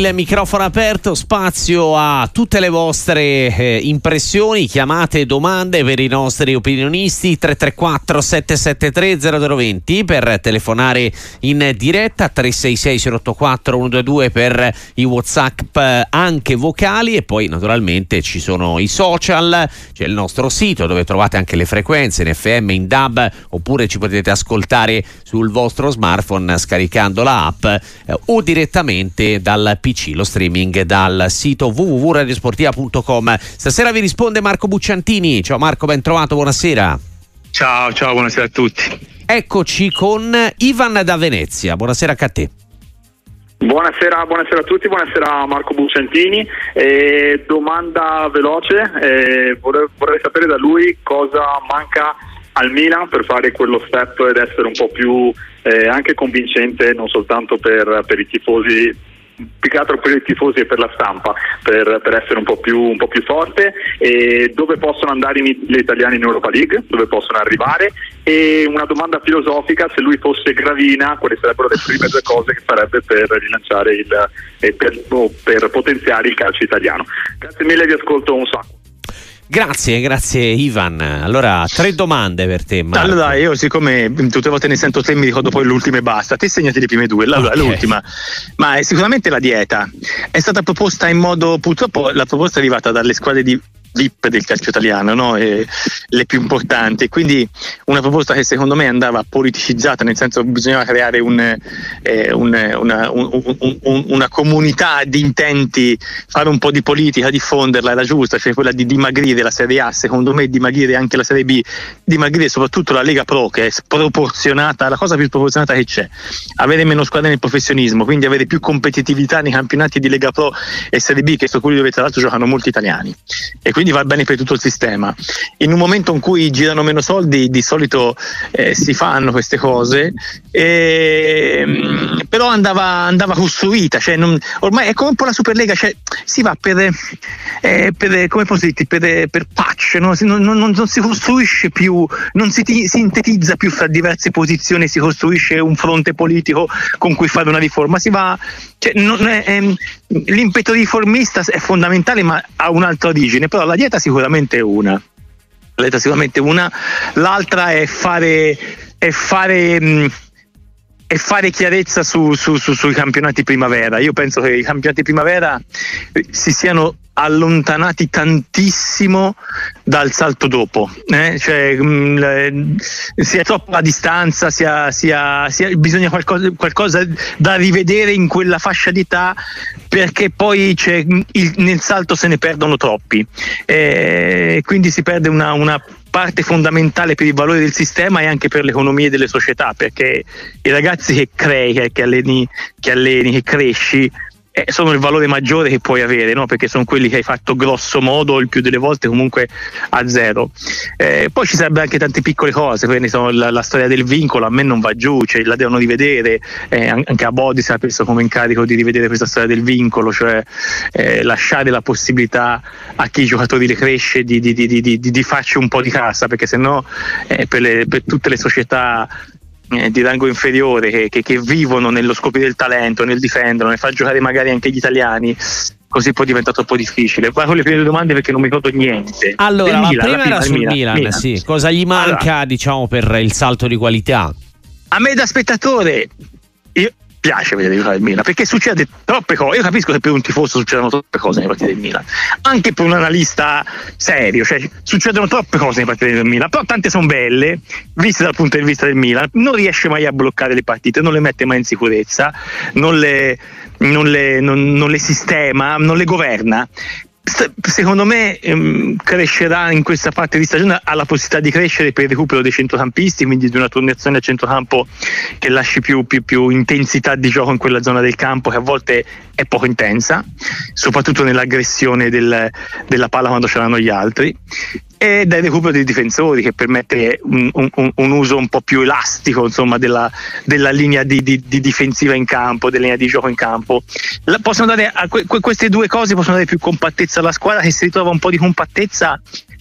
il microfono aperto, spazio a tutte le vostre eh, impressioni, chiamate, domande per i nostri opinionisti. 334 773 0020 per telefonare in diretta. 366 084 122 per i WhatsApp eh, anche vocali. E poi naturalmente ci sono i social, c'è il nostro sito dove trovate anche le frequenze in FM, in DAB oppure ci potete ascoltare sul vostro smartphone scaricando la app eh, o direttamente dal PC, lo streaming dal sito www.radiosportiva.com. Stasera vi risponde Marco Bucciantini. Ciao Marco, ben trovato, buonasera. Ciao, ciao, buonasera a tutti. Eccoci con Ivan da Venezia. Buonasera a te. Buonasera, buonasera, a tutti, buonasera Marco Bucentini. Eh, domanda veloce, eh, vorrei, vorrei, sapere da lui cosa manca al Milan per fare quello step ed essere un po' più eh, anche convincente non soltanto per, per i tifosi più che altro per i tifosi e per la stampa per, per essere un po, più, un po' più forte. E dove possono andare gli italiani in Europa League? Dove possono arrivare? E una domanda filosofica se lui fosse Gravina quali sarebbero le prime due cose che farebbe per rilanciare il per, per potenziare il calcio italiano. Grazie mille vi ascolto un sacco Grazie, grazie Ivan. Allora, tre domande per te. Marco. Allora, io siccome tutte le volte ne sento tre mi ricordo poi l'ultima e basta. Te segnati le prime due, allora, okay. l'ultima. Ma è sicuramente la dieta. È stata proposta in modo, purtroppo la proposta è arrivata dalle squadre di VIP del calcio italiano, no? le più importanti. Quindi una proposta che secondo me andava politicizzata, nel senso che bisognava creare un, eh, un, una, un, una, comunità di intenti, fare un po' di politica, diffonderla, era giusta, cioè quella di dimagrire la Serie A, secondo me dimagrire anche la Serie B, dimagrire soprattutto la Lega Pro che è sproporzionata, la cosa più sproporzionata che c'è, avere meno squadre nel professionismo, quindi avere più competitività nei campionati di Lega Pro e Serie B, che sono quelli dove tra l'altro giocano molti italiani. E quindi va bene per tutto il sistema. In un momento in cui girano meno soldi, di solito eh, si fanno queste cose, e, ehm, però andava, andava costruita, cioè non, ormai è come un po' la Superlega, cioè, si va per, eh, per, come posso per, per patch, no? non, non, non, si costruisce più, non si ti, sintetizza più fra diverse posizioni, si costruisce un fronte politico con cui fare una riforma, si va, cioè, è, è, ehm, l'impeto riformista è fondamentale ma ha un'altra origine, però la dieta sicuramente è una. La dieta sicuramente una, l'altra è fare, è fare mh, e fare chiarezza su, su, su, sui campionati primavera. Io penso che i campionati primavera eh, si siano allontanati tantissimo dal salto dopo, eh? cioè, mh, mm, sia troppo la distanza, sia, sia, sia, bisogna qualcosa, qualcosa, da rivedere in quella fascia di età perché poi il, nel salto se ne perdono troppi, eh, quindi si perde una, una parte fondamentale per il valore del sistema e anche per l'economia delle società, perché i ragazzi che crei, che alleni, che, alleni, che cresci, eh, sono il valore maggiore che puoi avere, no? perché sono quelli che hai fatto grosso modo il più delle volte comunque a zero. Eh, poi ci sarebbero anche tante piccole cose, quindi sono la, la, storia del vincolo a me non va giù, cioè, la devono rivedere, eh, anche a Bodis ha preso come incarico di rivedere questa storia del vincolo, cioè eh, lasciare la possibilità a chi i giocatori le cresce di, di, di, di farci un po' di cassa, perché sennò eh, per, per tutte le società eh, di rango inferiore che, che, che, vivono nello scoprire del talento, nel difenderlo, nel far giocare magari anche gli italiani. Così poi diventa troppo difficile. Vai con le prime domande perché non mi ricordo niente. Allora, la Milan, prima la era sul Milan, Milan, Milan. Sì. cosa gli manca allora, diciamo, per il salto di qualità? A me da spettatore, io, piace vedere giocare il Milan perché succede troppe cose. Io capisco che per un tifoso succedono troppe cose nei partite del Milan, anche per un analista serio, cioè succedono troppe cose nei partite del Milan, però tante sono belle, viste dal punto di vista del Milan. Non riesce mai a bloccare le partite, non le mette mai in sicurezza, non le, non le, non, non le sistema, non le governa secondo me ehm, crescerà in questa parte di stagione ha la possibilità di crescere per il recupero dei centrocampisti quindi di una turnazione a centrocampo che lasci più, più, più, intensità di gioco in quella zona del campo che a volte è poco intensa soprattutto nell'aggressione del, della palla quando ce l'hanno gli altri e dai recupero dei difensori che permette un, un, un uso un po' più elastico insomma, della, della, linea di, di, di, difensiva in campo, della linea di gioco in campo. La, a que, queste due cose possono dare più compattezza alla squadra che si ritrova un po' di compattezza,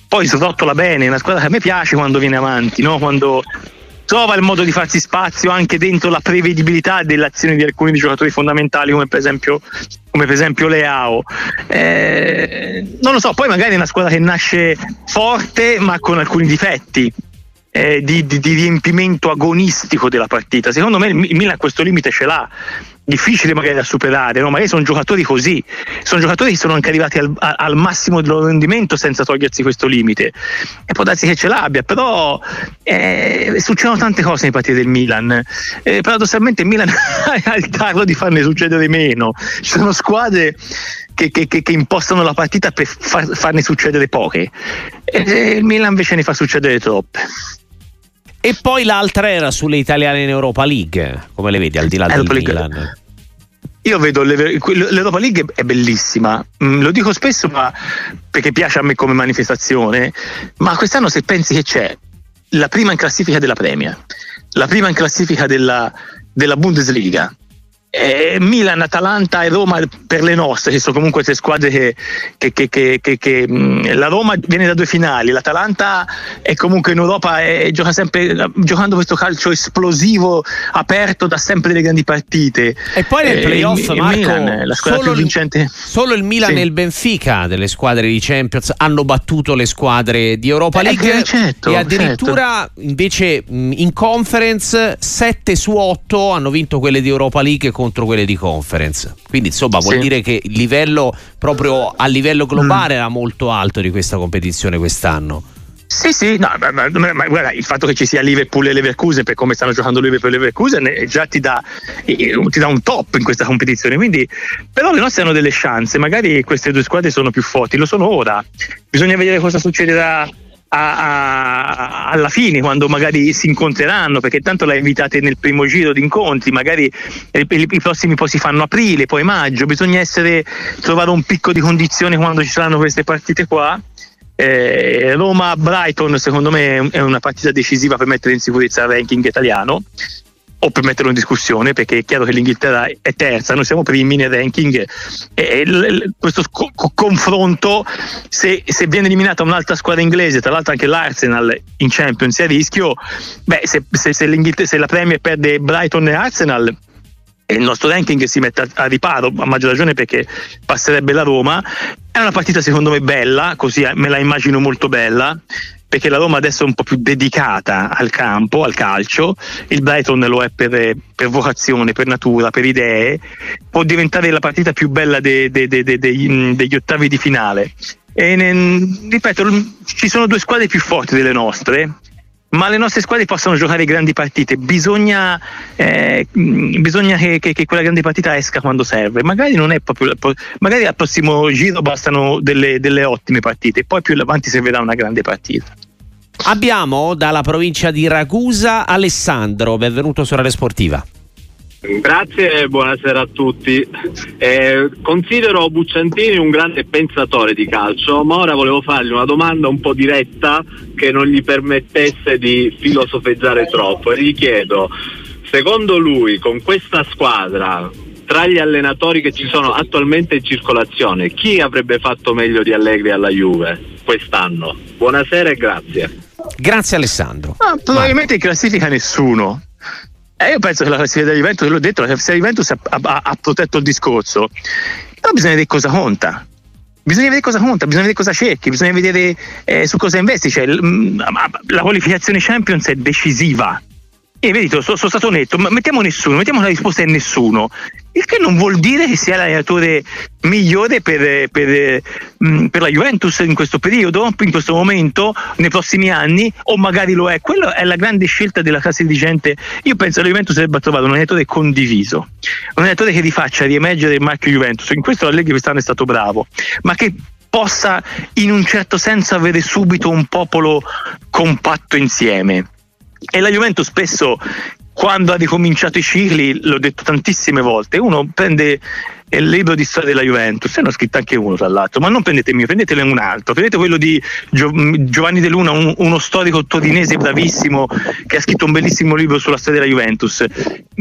poi srottola bene, una squadra che a me piace quando viene avanti, no? quando trova il modo di farsi spazio anche dentro la prevedibilità dell'azione di alcuni giocatori fondamentali come per esempio, come per esempio Leao. Eh, non lo so, poi magari è una squadra che nasce forte ma con alcuni difetti. Eh, di, di, di, riempimento agonistico della partita. Secondo me il Milan questo limite ce l'ha difficile magari da superare, no? magari sono giocatori così, sono giocatori che sono anche arrivati al, al, massimo del loro rendimento senza togliersi questo limite. E può darsi che ce l'abbia, però eh, succedono tante cose nei partiti del Milan, eh, paradossalmente il Milan ha il tarlo di farne succedere meno, ci sono squadre che, che, che, impostano la partita per far, farne succedere poche. E il Milan invece ne fa succedere troppe. E poi l'altra era sulle italiane in Europa League, come le vedi al di là del Milan? Io vedo l'Europa League è bellissima, mm, lo dico spesso ma perché piace a me come manifestazione, ma quest'anno se pensi che c'è la prima in classifica della Premier, la prima in classifica della, della Bundesliga, eh, Milan, Atalanta e Roma per le nostre, che sono comunque tre squadre che, che, che, che mh, la Roma viene da due finali, l'Atalanta è comunque in Europa e gioca sempre giocando questo calcio esplosivo, aperto da sempre delle grandi partite. E poi nel eh, playoff, eh, Marco, Milan, la squadra più vincente. Il, solo il Milan sì. e il Benfica delle squadre di Champions hanno battuto le squadre di Europa eh, League eh, certo, e addirittura certo. invece mh, in conference 7 su 8 hanno vinto quelle di Europa League contro quelle di conference. Quindi insomma vuol sì. dire che il livello proprio a livello globale mm. era molto alto di questa competizione quest'anno. Sì, sì, no, ma, ma, ma, guarda, il fatto che ci sia Liverpool e Leverkusen per come stanno giocando Liverpool e Leverkusen eh, già ti dà, eh, ti dà, un top in questa competizione. Quindi, però le nostre hanno delle chance, magari queste due squadre sono più forti, lo sono ora. Bisogna vedere cosa succederà a, a, alla fine, quando magari si incontreranno, perché tanto la invitate nel primo giro di incontri, magari i, i, i prossimi poi si fanno aprile, poi maggio, bisogna essere, trovare un picco di condizione quando ci saranno queste partite qua. Eh, Roma-Brighton secondo me è una partita decisiva per mettere in sicurezza il ranking italiano o per metterlo in discussione perché è chiaro che l'Inghilterra è terza, noi siamo primi nel ranking e questo sc- confronto se, se, viene eliminata un'altra squadra inglese, tra l'altro anche l'Arsenal in Champions è a rischio, beh se, se, se la Premier perde Brighton e Arsenal il nostro ranking si mette a, a riparo, a maggior ragione perché passerebbe la Roma. È una partita secondo me bella, così me la immagino molto bella perché la Roma adesso è un po' più dedicata al campo, al calcio, il Brighton lo è per, per vocazione, per natura, per idee, può diventare la partita più bella de, de, de, degli ottavi di finale. E, ripeto, ci sono due squadre più forti delle nostre, ma le nostre squadre possono giocare grandi partite, bisogna, eh, bisogna che, che, che, quella grande partita esca quando serve, magari proprio, magari al prossimo giro bastano delle, delle ottime partite, poi più avanti servirà una grande partita. Abbiamo dalla provincia di Ragusa Alessandro, benvenuto su Radio Sportiva. Grazie e buonasera a tutti. Eh, considero Bucciantini un grande pensatore di calcio, ma ora volevo fargli una domanda un po' diretta che non gli permettesse di filosofeggiare troppo e gli chiedo, secondo lui con questa squadra, tra gli allenatori che ci sono attualmente in circolazione, chi avrebbe fatto meglio di Allegri alla Juve quest'anno? Buonasera e grazie. Grazie Alessandro. Ah, probabilmente in classifica nessuno. Eh, io penso che la classifica della Juventus, l'ho detto, la classifica della Juventus ha, ha, ha protetto il discorso, però bisogna vedere cosa conta. Bisogna vedere cosa conta, bisogna vedere cosa cerchi, bisogna vedere eh, su cosa investi. Cioè, la qualificazione Champions è decisiva e vedi, sono, sono stato netto, ma mettiamo nessuno, mettiamo la risposta è nessuno. Il che non vuol dire che sia l'allenatore migliore per, per, mm, per, la Juventus in questo periodo, in questo momento, nei prossimi anni, o magari lo è. Quella è la grande scelta della classe dirigente. Io penso che la Juventus debba trovare un allenatore condiviso, un allenatore che rifaccia riemergere il marchio Juventus. In questo Allegri quest'anno è stato bravo, ma che possa in un certo senso avere subito un popolo compatto insieme e la Juventus spesso quando ha ricominciato i cicli, l'ho detto tantissime volte, uno prende è il libro di storia della Juventus, ne ho scritto anche uno tra l'altro, ma non prendete il mio, prendetene un altro, prendete quello di Gio- Giovanni De Luna, un, uno storico torinese bravissimo che ha scritto un bellissimo libro sulla storia della Juventus.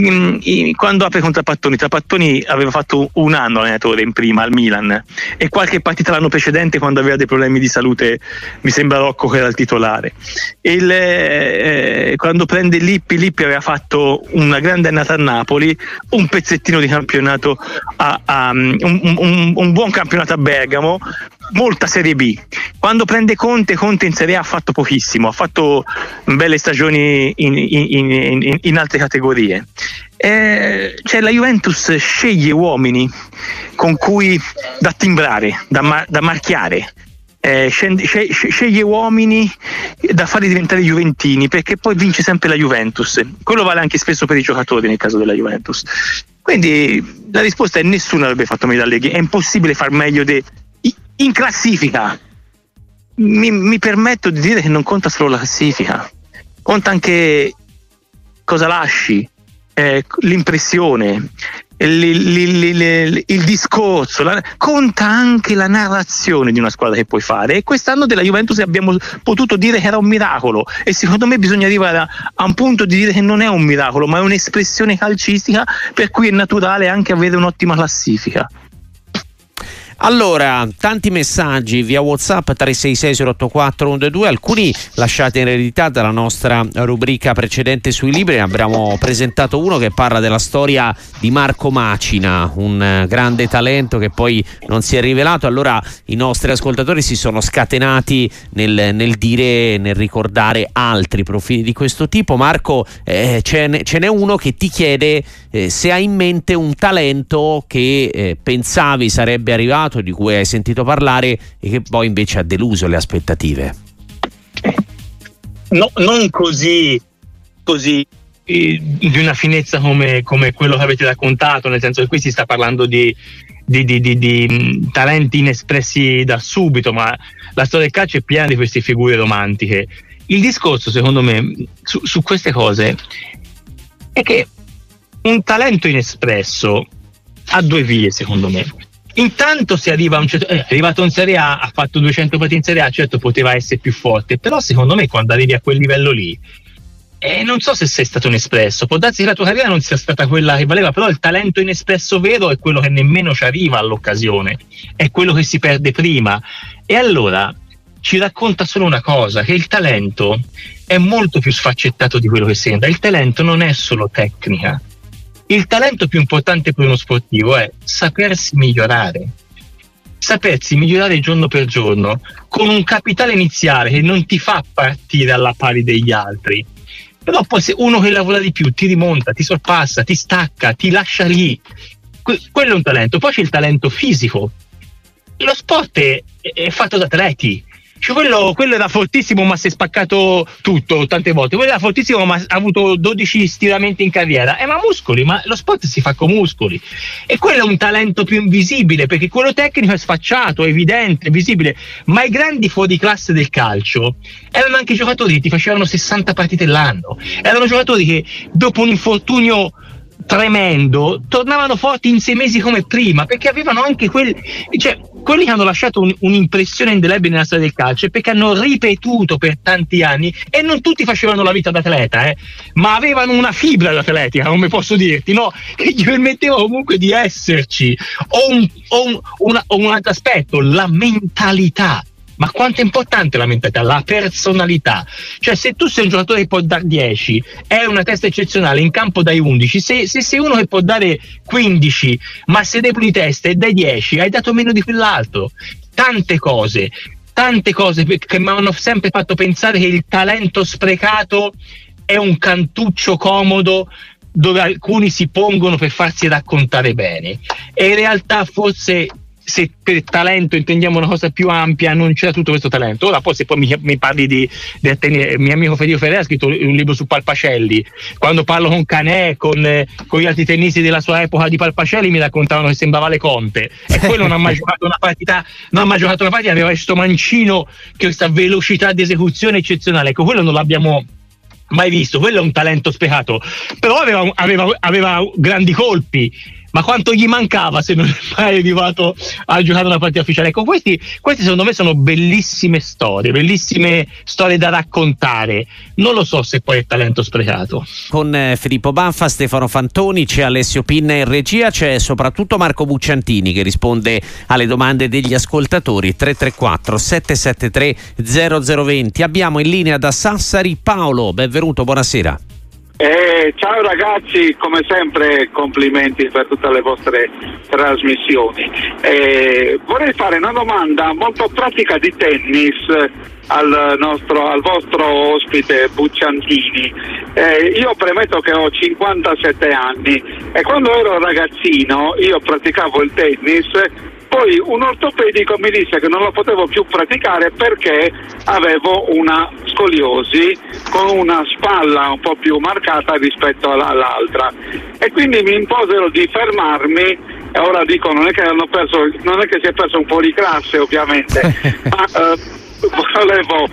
Mm, quando apre contro Pattoni, Trapattoni aveva fatto un anno allenatore in prima al Milan e qualche partita l'anno precedente quando aveva dei problemi di salute, mi sembra Rocco che era il titolare. Il, eh, quando prende Lippi, Lippi aveva fatto una grande annata a Napoli, un pezzettino di campionato a, um, un, un, un, buon campionato a Bergamo, molta Serie B. Quando prende Conte, Conte in Serie A ha fatto pochissimo, ha fatto belle stagioni in, in, in, in altre categorie. Eh, cioè la Juventus sceglie uomini con cui da timbrare, da, mar- da marchiare, eh, scende, sceglie uomini da farli diventare juventini perché poi vince sempre la Juventus. Quello vale anche spesso per i giocatori nel caso della Juventus. Quindi la risposta è nessuno avrebbe fatto meglio Allegri, è impossibile far meglio de, in classifica. Mi, mi permetto di dire che non conta solo la classifica, conta anche cosa lasci, eh, l'impressione, il, il, il, il discorso, la, conta anche la narrazione di una squadra che puoi fare e quest'anno della Juventus abbiamo potuto dire che era un miracolo e secondo me bisogna arrivare a, a un punto di dire che non è un miracolo ma è un'espressione calcistica per cui è naturale anche avere un'ottima classifica. Allora, tanti messaggi via WhatsApp 366-084-122, alcuni lasciati in eredità dalla nostra rubrica precedente sui libri. Abbiamo presentato uno che parla della storia di Marco Macina, un grande talento che poi non si è rivelato. Allora i nostri ascoltatori si sono scatenati nel, nel dire, nel ricordare altri profili di questo tipo. Marco, eh, ce, n'è, ce, n'è, uno che ti chiede eh, se hai in mente un talento che eh, pensavi sarebbe arrivato passato di cui hai sentito parlare e che poi invece ha deluso le aspettative? No, non così, così eh, di una finezza come, come, quello che avete raccontato, nel senso che qui si sta parlando di, di, di, di, talenti inespressi da subito, ma la storia del calcio è piena di queste figure romantiche. Il discorso, secondo me, su, su queste cose è che un talento inespresso ha due vie, secondo me. Intanto si arriva a un certo eh, arrivato in Serie A, ha fatto 200 partite in Serie A, certo poteva essere più forte, però secondo me quando arrivi a quel livello lì eh, non so se sei stato un espresso, può darsi che la tua carriera non sia stata quella che valeva, però il talento inespresso vero è quello che nemmeno ci arriva all'occasione, è quello che si perde prima. E allora ci racconta solo una cosa, che il talento è molto più sfaccettato di quello che sembra. Il talento non è solo tecnica, il talento più importante per uno sportivo è sapersi migliorare, sapersi migliorare giorno per giorno con un capitale iniziale che non ti fa partire alla pari degli altri. Però poi se uno che lavora di più ti rimonta, ti sorpassa, ti stacca, ti lascia lì, que- quello è un talento. Poi c'è il talento fisico. Lo sport è, è fatto da atleti, cioè, quello, quello, era fortissimo, ma si è spaccato tutto tante volte. Quello era fortissimo, ma ha avuto 12 stiramenti in carriera. Eh, ma muscoli, ma lo sport si fa con muscoli. E quello è un talento più invisibile, perché quello tecnico è sfacciato, evidente, è visibile. Ma i grandi fuori classe del calcio erano anche giocatori che ti facevano 60 partite l'anno. Erano giocatori che dopo un infortunio tremendo, tornavano forti in sei mesi come prima, perché avevano anche quel, cioè, quelli che hanno lasciato un, un'impressione indelebile nella storia del calcio perché hanno ripetuto per tanti anni e non tutti facevano la vita d'atleta, eh, ma avevano una fibra d'atletica, come posso dirti, no? che gli permetteva comunque di esserci. O un, o un, una, o un altro aspetto, la mentalità ma quanto è importante la mentalità, la personalità. Cioè, se tu sei un giocatore che può dare 10, è una testa eccezionale, in campo dai 11, se, se sei uno che può dare 15, ma sei debole di testa e dai 10, hai dato meno di quell'altro. Tante cose, tante cose che mi hanno sempre fatto pensare che il talento sprecato è un cantuccio comodo dove alcuni si pongono per farsi raccontare bene. E in realtà forse se per talento intendiamo una cosa più ampia, non c'era tutto questo talento. Ora poi se poi mi, mi parli di, di il mio amico Federico Ferrer ha scritto un libro su Palpacelli, quando parlo con Canè, con, eh, con, gli altri tennisti della sua epoca di Palpacelli mi raccontavano che sembrava Le Conte. E poi non ha mai giocato una partita, non ha mai giocato una partita, aveva questo mancino questa velocità di esecuzione eccezionale, ecco quello non l'abbiamo mai visto, quello è un talento sprecato, però aveva, aveva, aveva grandi colpi ma quanto gli mancava se non è mai arrivato a giocare una partita ufficiale? Ecco, questi, questi secondo me sono bellissime storie, bellissime storie da raccontare. Non lo so se poi è talento sprecato. Con eh, Filippo Banfa, Stefano Fantoni, c'è Alessio Pinna in regia, c'è soprattutto Marco Bucciantini che risponde alle domande degli ascoltatori 334 773 0020. Abbiamo in linea da Sassari Paolo, benvenuto, buonasera. Eh, ciao ragazzi, come sempre complimenti per tutte le vostre trasmissioni. Eh, vorrei fare una domanda molto pratica di tennis al, nostro, al vostro ospite Bucciantini. Eh, io premetto che ho 57 anni e quando ero ragazzino io praticavo il tennis poi un ortopedico mi disse che non lo potevo più praticare perché avevo una scoliosi con una spalla un po' più marcata rispetto all'altra. E quindi mi imposero di fermarmi e ora dico non è che, hanno perso, non è che si è perso un po' di classe ovviamente ma eh, volevo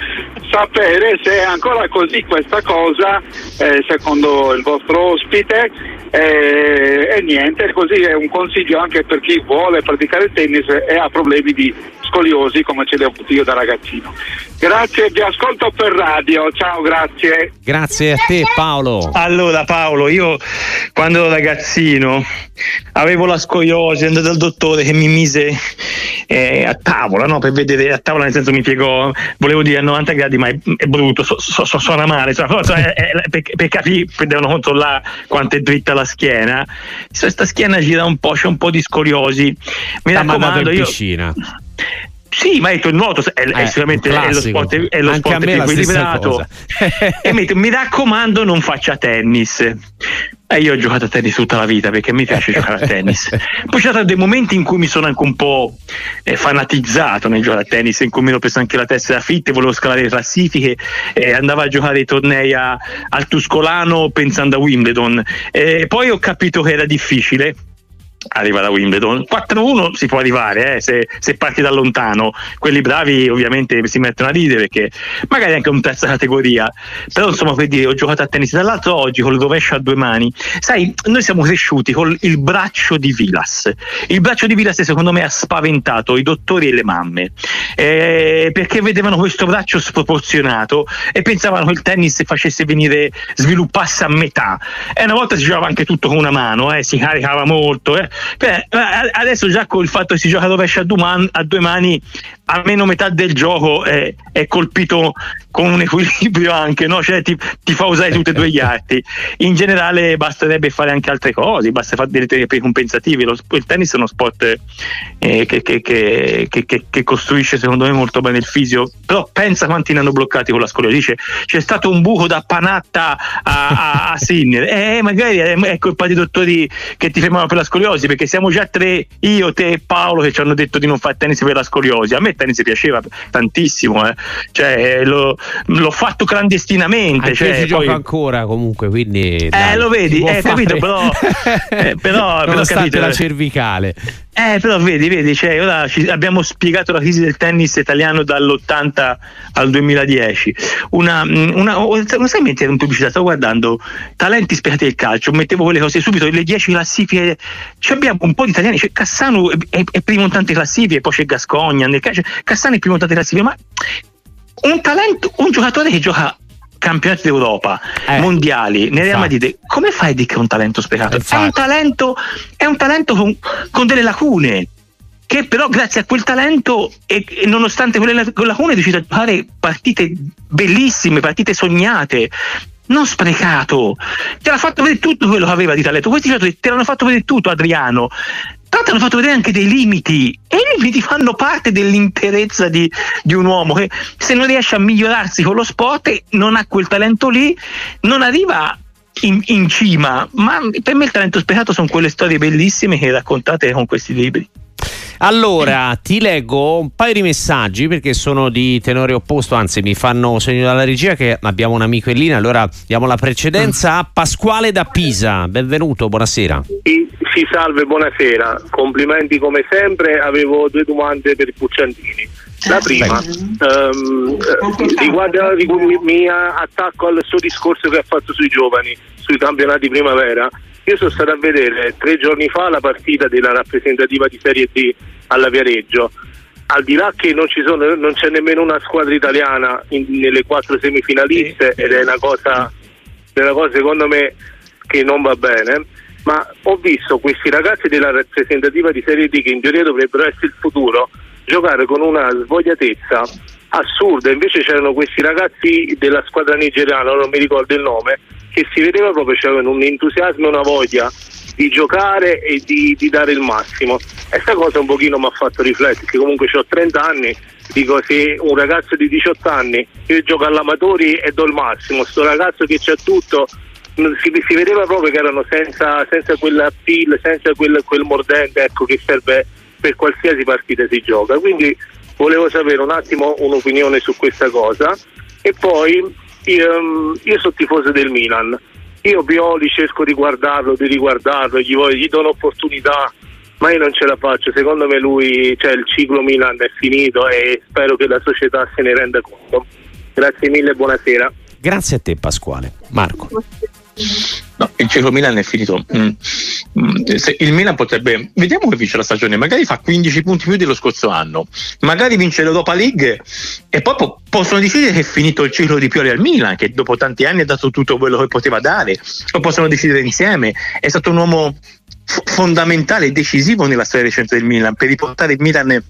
sapere se è ancora così questa cosa eh, secondo il vostro ospite eh, e niente, così è un consiglio anche per chi vuole praticare tennis e ha problemi di scoliosi come ce li ho avuti io da ragazzino. Grazie, vi ascolto per radio, ciao, grazie. Grazie a te Paolo. Allora Paolo, io quando ero ragazzino avevo la scoliosi, andai dal dottore che mi mise eh, a tavola, no? per vedere a tavola nel senso mi piegò, volevo dire a 90 gradi ma è, è brutto, so, so, so, suona male, cioè, cioè, per, per capire, devono controllare quanto è dritta la schiena, questa schiena gira un po', c'è un po' di scoliosi, mi Sta raccomando in io... piscina. Sì, ma detto, il nuoto è, è Eh, sicuramente un è lo sport, è lo Anche sport più equilibrato. e mi, mi raccomando, non faccia tennis. E io ho giocato a tennis tutta la vita perché mi piace giocare a tennis. Poi c'è stato dei momenti in cui mi sono anche un po' eh, fanatizzato nel giocare a tennis, in cui mi ero preso anche la testa da fit, volevo scalare le classifiche, eh, andavo a giocare i tornei a- al Tuscolano pensando a Wimbledon. Eh, poi ho capito che era difficile arriva da Wimbledon. 4-1 si può arrivare eh, se, se parti da lontano. Quelli bravi ovviamente si mettono a ridere perché magari anche un terza categoria. Però insomma per dire ho giocato a tennis. Dall'altro oggi con il rovescio a due mani. Sai noi siamo cresciuti con il braccio di Vilas. Il braccio di Vilas secondo me ha spaventato i dottori e le mamme. Eh, perché vedevano questo braccio sproporzionato e pensavano che il tennis facesse venire sviluppasse a metà. E una volta si giocava anche tutto con una mano eh, si caricava molto eh. Beh, adesso già con il fatto che si gioca a rovescio a due, mani almeno metà del gioco è, è colpito con un equilibrio anche no? cioè ti, ti fa usare tutti e due gli arti. In generale basterebbe fare anche altre cose basta fare delle terapie compensativi Lo il tennis è uno sport eh, che, che- che- che- costruisce secondo me molto bene il fisio. Però pensa quanti ne hanno bloccati con la scoliosi. C'è stato un buco da Panatta a, a, a Sinner. Eh magari è, colpa dei dottori che ti fermavano per la scoliosi perché siamo già tre io, te e Paolo che ci hanno detto di non fare tennis per la scoliosi a me il tennis piaceva tantissimo eh. cioè, lo- l'ho fatto clandestinamente Anche cioè, io ci poi- gioco ancora comunque, quindi... eh, dai, lo si vedi, eh, capito, però, eh, però, però capito, la eh. cervicale. Eh, però vedi, vedi, cioè, ora ci- abbiamo spiegato la crisi del tennis italiano dall'80 al 2010. Una, mm, una, oh, sai mentre ero in pubblicità, stavo guardando talenti spiegati del calcio, mettevo quelle cose subito, le 10 classifiche, abbiamo un po' di italiani, c'è Cassano è, è- è primo in tante classifiche, poi c'è Gascogna, nel calcio, Cassano è primo in tante classifiche, ma un talento, un giocatore che gioca campionati d'Europa, Eh, mondiali, nel Real. Madrid, come fai a dire che è un talento sprecato? È un talento, è un talento con, con delle lacune. Che però grazie a quel talento e, e nonostante quelle lac- lacune è riuscito a fare partite bellissime, partite sognate, non sprecato. Ti ha fatto vedere tutto quello che aveva di talento. Questi giocatori te l'hanno fatto vedere tutto, Adriano. Tra l'altro hanno fatto vedere anche dei limiti e i limiti fanno parte dell'interezza di, di un uomo che se non riesce a migliorarsi con lo sport non ha quel talento lì, non arriva in, in cima. Ma per me il talento sprecato sono quelle storie bellissime che raccontate con questi libri. Allora, ti leggo un paio di messaggi perché sono di tenore opposto, anzi mi fanno segno dalla regia che abbiamo un amico in linea, allora diamo la precedenza a Pasquale da Pisa. Benvenuto, buonasera. Sì, sì, salve, buonasera. Complimenti come sempre. Avevo due domande per Pucciantini. La prima ehm, eh, riguarda rigu- mi, mi attacco al suo discorso che ha fatto sui giovani, sui campionati primavera. Io sono stato a vedere tre giorni fa la partita della rappresentativa di Serie D alla Viareggio. Al di là che non, sono, non c'è nemmeno una squadra italiana in, nelle quattro semifinaliste ed è una cosa, è una cosa secondo me che non va bene, ma ho visto questi ragazzi della rappresentativa di Serie D che in teoria dovrebbero essere il futuro giocare con una svogliatezza assurda, invece c'erano questi ragazzi della squadra nigeriana, non mi ricordo il nome, che si vedeva proprio c'erano un entusiasmo e una voglia di giocare e di, di dare il massimo. E questa cosa un pochino mi ha fatto riflettere, che comunque ho 30 anni, dico se un ragazzo di 18 anni io gioco all'amatori e do il massimo, sto ragazzo che c'ha tutto si, si, vedeva proprio che erano senza, senza quell'appeal, senza quel, quel mordente ecco, che serve per qualsiasi partita si gioca. Quindi volevo sapere un attimo un'opinione su questa cosa e poi io, io sono tifoso del Milan. Io Pioli cerco di guardarlo, di riguardarlo, gli, voglio, gli do un'opportunità, ma io non ce la faccio. Secondo me lui, cioè il ciclo Milan è finito e spero che la società se ne renda conto. Grazie mille, buonasera. Grazie a te Pasquale. Marco. No, il ciclo Milan è finito. Mm. Mm. il Milan potrebbe, vediamo che vince la stagione, magari fa 15 punti più dello scorso anno, magari vince l'Europa League e poi po- possono decidere che è finito il ciclo di Pioli al Milan, che dopo tanti anni ha dato tutto quello che poteva dare, o possono decidere insieme. È stato un uomo f- fondamentale e decisivo nella storia recente del Milan per riportare il Milan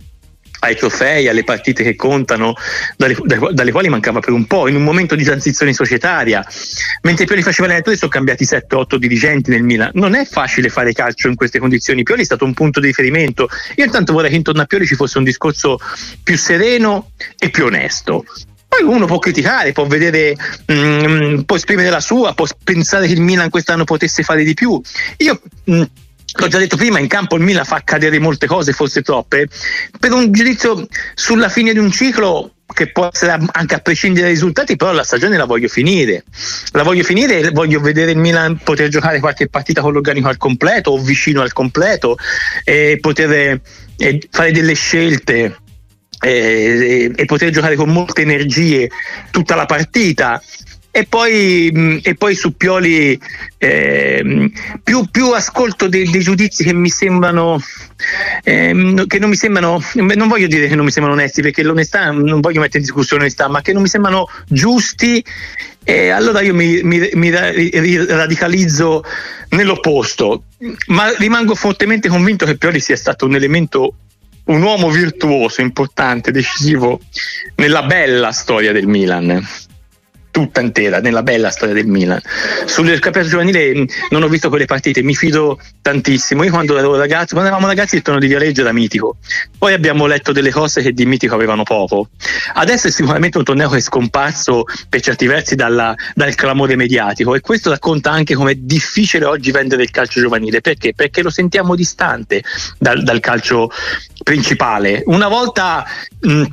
ai trofei, alle partite che contano, dalle, dalle, quali mancava per un po', in un momento di transizione societaria. Mentre Pioli faceva l'allenatore sono cambiati 7-8 dirigenti nel Milan. Non è facile fare calcio in queste condizioni. Pioli è stato un punto di riferimento. Io intanto vorrei che intorno a Pioli ci fosse un discorso più sereno e più onesto. Poi uno può criticare, può vedere, mh, mm, può esprimere la sua, può pensare che il Milan quest'anno potesse fare di più. Io mh, mm, l'ho già detto prima, in campo il Milan fa accadere molte cose, forse troppe. Per un giudizio sulla fine di un ciclo che può essere anche a prescindere dai risultati, però la stagione la voglio finire. La voglio finire e voglio vedere il Milan poter giocare qualche partita con l'organico al completo o vicino al completo e poter eh, fare delle scelte e, e, poter giocare con molte energie tutta la partita e poi, mm, e poi su Pioli eh, più, più, ascolto dei, dei, giudizi che mi sembrano eh, che non mi sembrano non voglio dire che non mi sembrano onesti perché l'onestà non voglio mettere in discussione l'onestà ma che non mi sembrano giusti e allora io mi, mi, mi radicalizzo nell'opposto. Ma rimango fortemente convinto che Pioli sia stato un elemento un uomo virtuoso, importante, decisivo nella bella storia del Milan tutta intera nella bella storia del Milan. Sul campionato giovanile mm, non ho visto quelle partite, mi fido tantissimo. Io quando ragazzo, quando eravamo ragazzi il tono di Viareggio era mitico. Poi abbiamo letto delle cose che di mitico avevano poco. Adesso è sicuramente un torneo che è scomparso per certi versi dalla, dal clamore mediatico e questo racconta anche come è difficile oggi vendere il calcio giovanile. Perché? Perché lo sentiamo distante dal, dal calcio principale. Una volta mh, mm,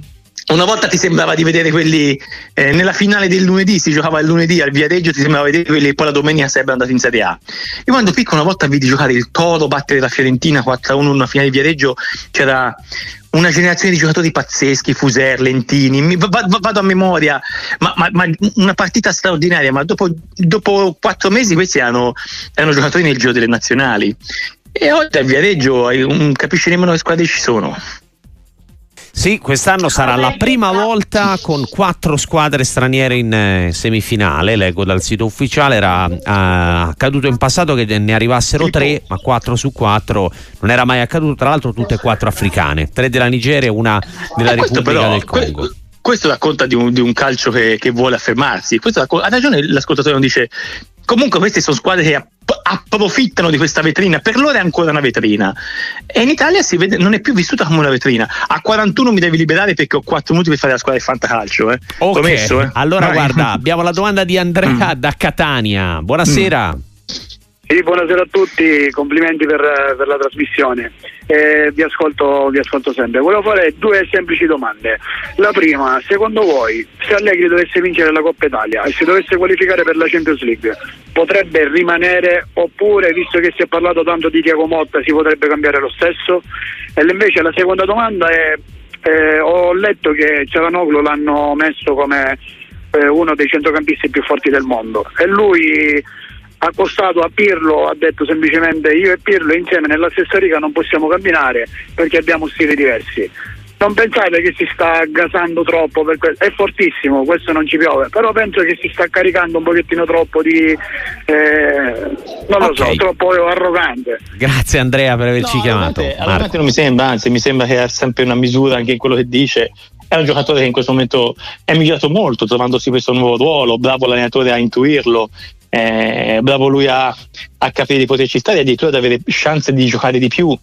una volta ti sembrava di vedere quelli eh, nella finale del lunedì, si giocava il lunedì al Viareggio, ti sembrava di vedere quelli e poi la domenica sarebbero andati in Serie A. Io quando piccolo una volta vidi giocare il Toro, battere la Fiorentina 4-1 in una finale di Viareggio, c'era una generazione di giocatori pazzeschi, Fuser, Lentini, mi, vado a memoria, ma, ma, ma, una partita straordinaria, ma dopo, quattro mesi questi erano, erano, giocatori nel giro delle nazionali. E oggi al Viareggio non capisci nemmeno che squadre ci sono. Sì, quest'anno sarà la prima volta con quattro squadre straniere in eh, semifinale, leggo dal sito ufficiale, era eh, accaduto in passato che ne arrivassero tre, ma quattro su quattro non era mai accaduto, tra l'altro tutte e quattro africane, tre della Nigeria e una della Repubblica però, del Congo. Que- questo racconta di un, di un calcio che, che, vuole affermarsi. Questo, ha ragione l'ascoltatore, non dice comunque queste sono squadre che approfittano di questa vetrina, per loro è ancora una vetrina e in Italia si vede, non è più vissuta come una vetrina. A 41 mi devi liberare perché ho 4 minuti per fare la squadra di fantacalcio. Eh. Ok, Promesso, eh. allora Vai. guarda, abbiamo la domanda di Andrea mm. da Catania. Buonasera. Mm. Sì, buonasera a tutti, complimenti per, per la trasmissione. Eh, vi, ascolto, vi, ascolto, sempre. Volevo fare due semplici domande. La prima, secondo voi, se Allegri dovesse vincere la Coppa Italia e si dovesse qualificare per la Champions League, potrebbe rimanere oppure, visto che si è parlato tanto di Tiago Motta, si potrebbe cambiare lo stesso? E invece la seconda domanda è, eh, ho letto che Cialanoglu l'hanno messo come eh, uno dei centrocampisti più forti del mondo e lui accostato a Pirlo, ha detto semplicemente io e Pirlo insieme nella stessa riga non possiamo camminare perché abbiamo stili diversi. Non pensate che si sta gasando troppo, è fortissimo, questo non ci piove, però penso che si sta caricando un pochettino troppo di, eh, non lo Ok. so, troppo arrogante. Grazie Andrea per averci No, chiamato. arrogante non mi sembra, anzi mi sembra che ha sempre una misura anche in quello che dice. È un giocatore che in questo momento è migliorato molto, trovandosi questo nuovo ruolo, bravo l'allenatore a intuirlo, eh, bravo lui a, a capire di poterci stare addirittura ad avere chance di giocare di più,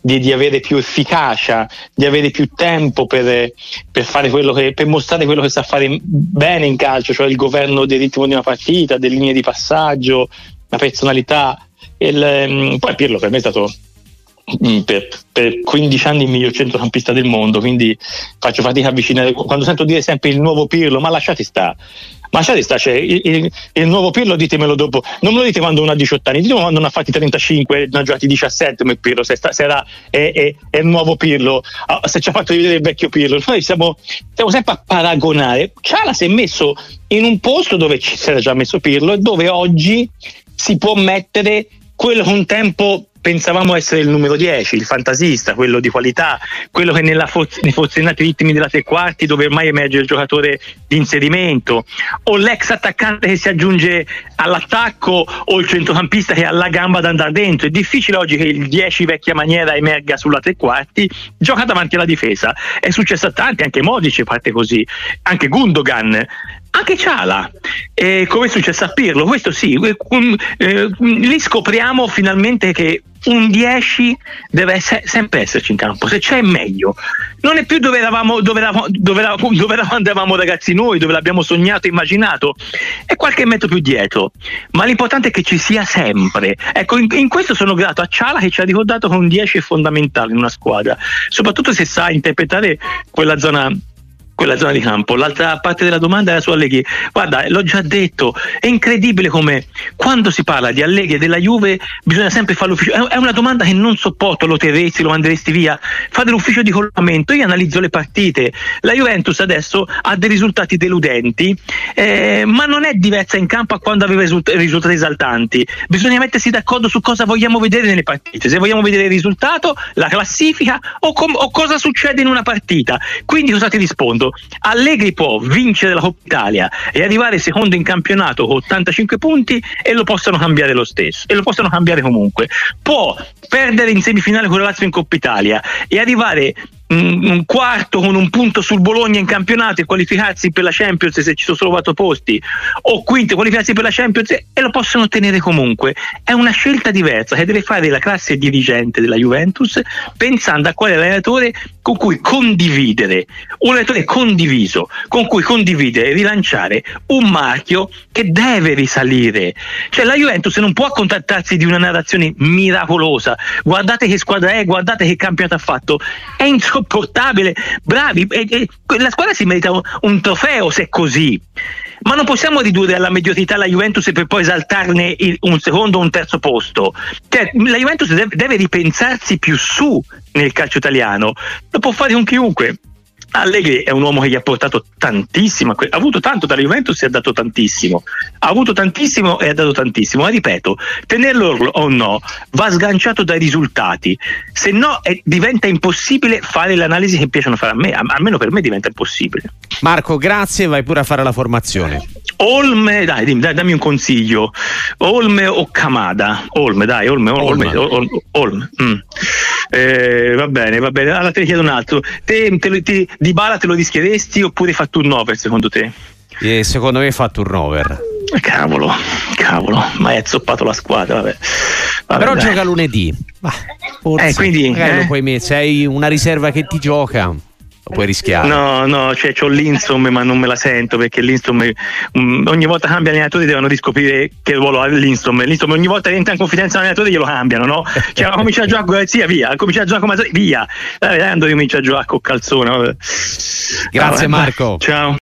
di, di avere più efficacia, di avere più tempo per, per che, per mostrare quello che sa fare bene in calcio, cioè il governo del ritmo di una partita, delle linee di passaggio, la personalità. Il, ehm, poi Pirlo per me è stato per, per 15 anni il miglior centrocampista del mondo, quindi faccio fatica a avvicinare. Quando sento dire sempre il nuovo Pirlo, ma lasciate sta. Ma lasciate sta, cioè, il, il- il nuovo Pirlo ditemelo dopo, non me lo dite quando uno ha 18 anni, ditemelo quando ne ha fatti 35, ne ha giocati 17 come Pirlo, se, sta, se era, è, è- è il nuovo Pirlo, Ah, se ci ha fatto vedere il vecchio Pirlo, noi siamo, stiamo sempre a paragonare. Ciala si è messo in un posto dove si era già messo Pirlo e dove oggi si può mettere quello che un tempo pensavamo essere il numero 10, il fantasista, quello di qualità, quello che nella forz- nei forzionati ritmi della tre quarti dove ormai emerge il giocatore di inserimento, o l'ex attaccante che si aggiunge all'attacco o il centrocampista che ha la gamba da andare dentro. È difficile oggi che il 10 vecchia maniera emerga sulla tre quarti, gioca davanti alla difesa. È successo a tanti, anche Modici parte così, anche Gundogan. Anche Ciala, eh, come è successo a Pirlo, questo sì, eh, eh, lì scopriamo finalmente che un 10 deve esse- sempre esserci in campo, se c'è è meglio. Non è più dove eravamo, dove eravamo, dove eravamo- dove eravamo- andavamo ragazzi noi, dove l'abbiamo sognato, immaginato, è qualche metro più dietro, ma l'importante è che ci sia sempre. Ecco, in, in questo sono grato a Ciala che ci ha ricordato che un 10 è fondamentale in una squadra, soprattutto se sa interpretare quella zona quella zona di campo. L'altra parte della domanda era su Allegri. Guarda, l'ho già detto, è incredibile come quando si parla di Allegri e della Juve bisogna sempre fare l'ufficio. È una domanda che non sopporto, lo terresti, lo manderesti via. Fate l'ufficio di collocamento, io analizzo le partite. La Juventus adesso ha dei risultati deludenti, eh, ma non è diversa in campo a quando aveva risult- risultati esaltanti. Bisogna mettersi d'accordo su cosa vogliamo vedere nelle partite. Se vogliamo vedere il risultato, la classifica o, com- o cosa succede in una partita. Quindi cosa ti rispondo? Allegri può vincere la Coppa Italia e arrivare secondo in campionato con 85 punti e lo possono cambiare lo stesso e lo possono cambiare comunque. Può perdere in semifinale con la Lazio in Coppa Italia e arrivare un quarto con un punto sul Bologna in campionato e qualificarsi per la Champions se ci sono solo quattro posti o quinto qualificarsi per la Champions e lo possono ottenere comunque. È una scelta diversa che deve fare la classe dirigente della Juventus pensando a quale allenatore con cui condividere un allenatore condiviso con cui condividere e rilanciare un marchio che deve risalire. Cioè la Juventus non può accontentarsi di una narrazione miracolosa. Guardate che squadra è guardate che campionato ha fatto. È insopportabile bravi e- e la squadra si merita un, un trofeo se è così ma non possiamo ridurre alla mediocrità la Juventus per poi esaltarne il- un secondo o un terzo posto. Cioè, la Juventus deve, deve ripensarsi più su nel calcio italiano, lo può fare con chiunque. Allegri è un uomo che gli ha portato tantissimo, ha avuto tanto dalla Juventus e ha dato tantissimo, ha avuto tantissimo e ha dato tantissimo, ma ripeto, tenerlo o no va sganciato dai risultati, se no è- diventa impossibile fare l'analisi che piacciono fare a me, almeno per me diventa impossibile. Marco, grazie, vai pure a fare la formazione. Olme, dai, dimmi, dai, dammi un consiglio. Olme o Kamada? Olme, dai, Olme, Olme, Olme. Olme. Olme, mm. Eh, va bene, va bene. Allora te ne chiedo un altro. Te, te, ti- di Bala te lo rischieresti oppure un 9 secondo te? E secondo me fa turnover. Cavolo, cavolo, ma hai azzoppato la squadra, vabbè. Vabbè, Però dai. gioca lunedì. Ma forse Eh, quindi, eh? lo puoi mettere. Se hai una riserva che ti gioca, lo puoi rischiare. No, no, cioè c'ho l'Insom ma non me la sento perché l'Insom mm, ogni volta cambia allenatore devono riscoprire che ruolo ha l'Insom. L'Insom ogni volta che entra in confidenza l'allenatore glielo cambiano, no? Cioè comincia a giocare con Garzia, via, comincia a giocare con Mazzoni, via. Dai, quando comincia a giocare con Calzone. vabbè. Grazie, Vabbè, Marco. Ciao.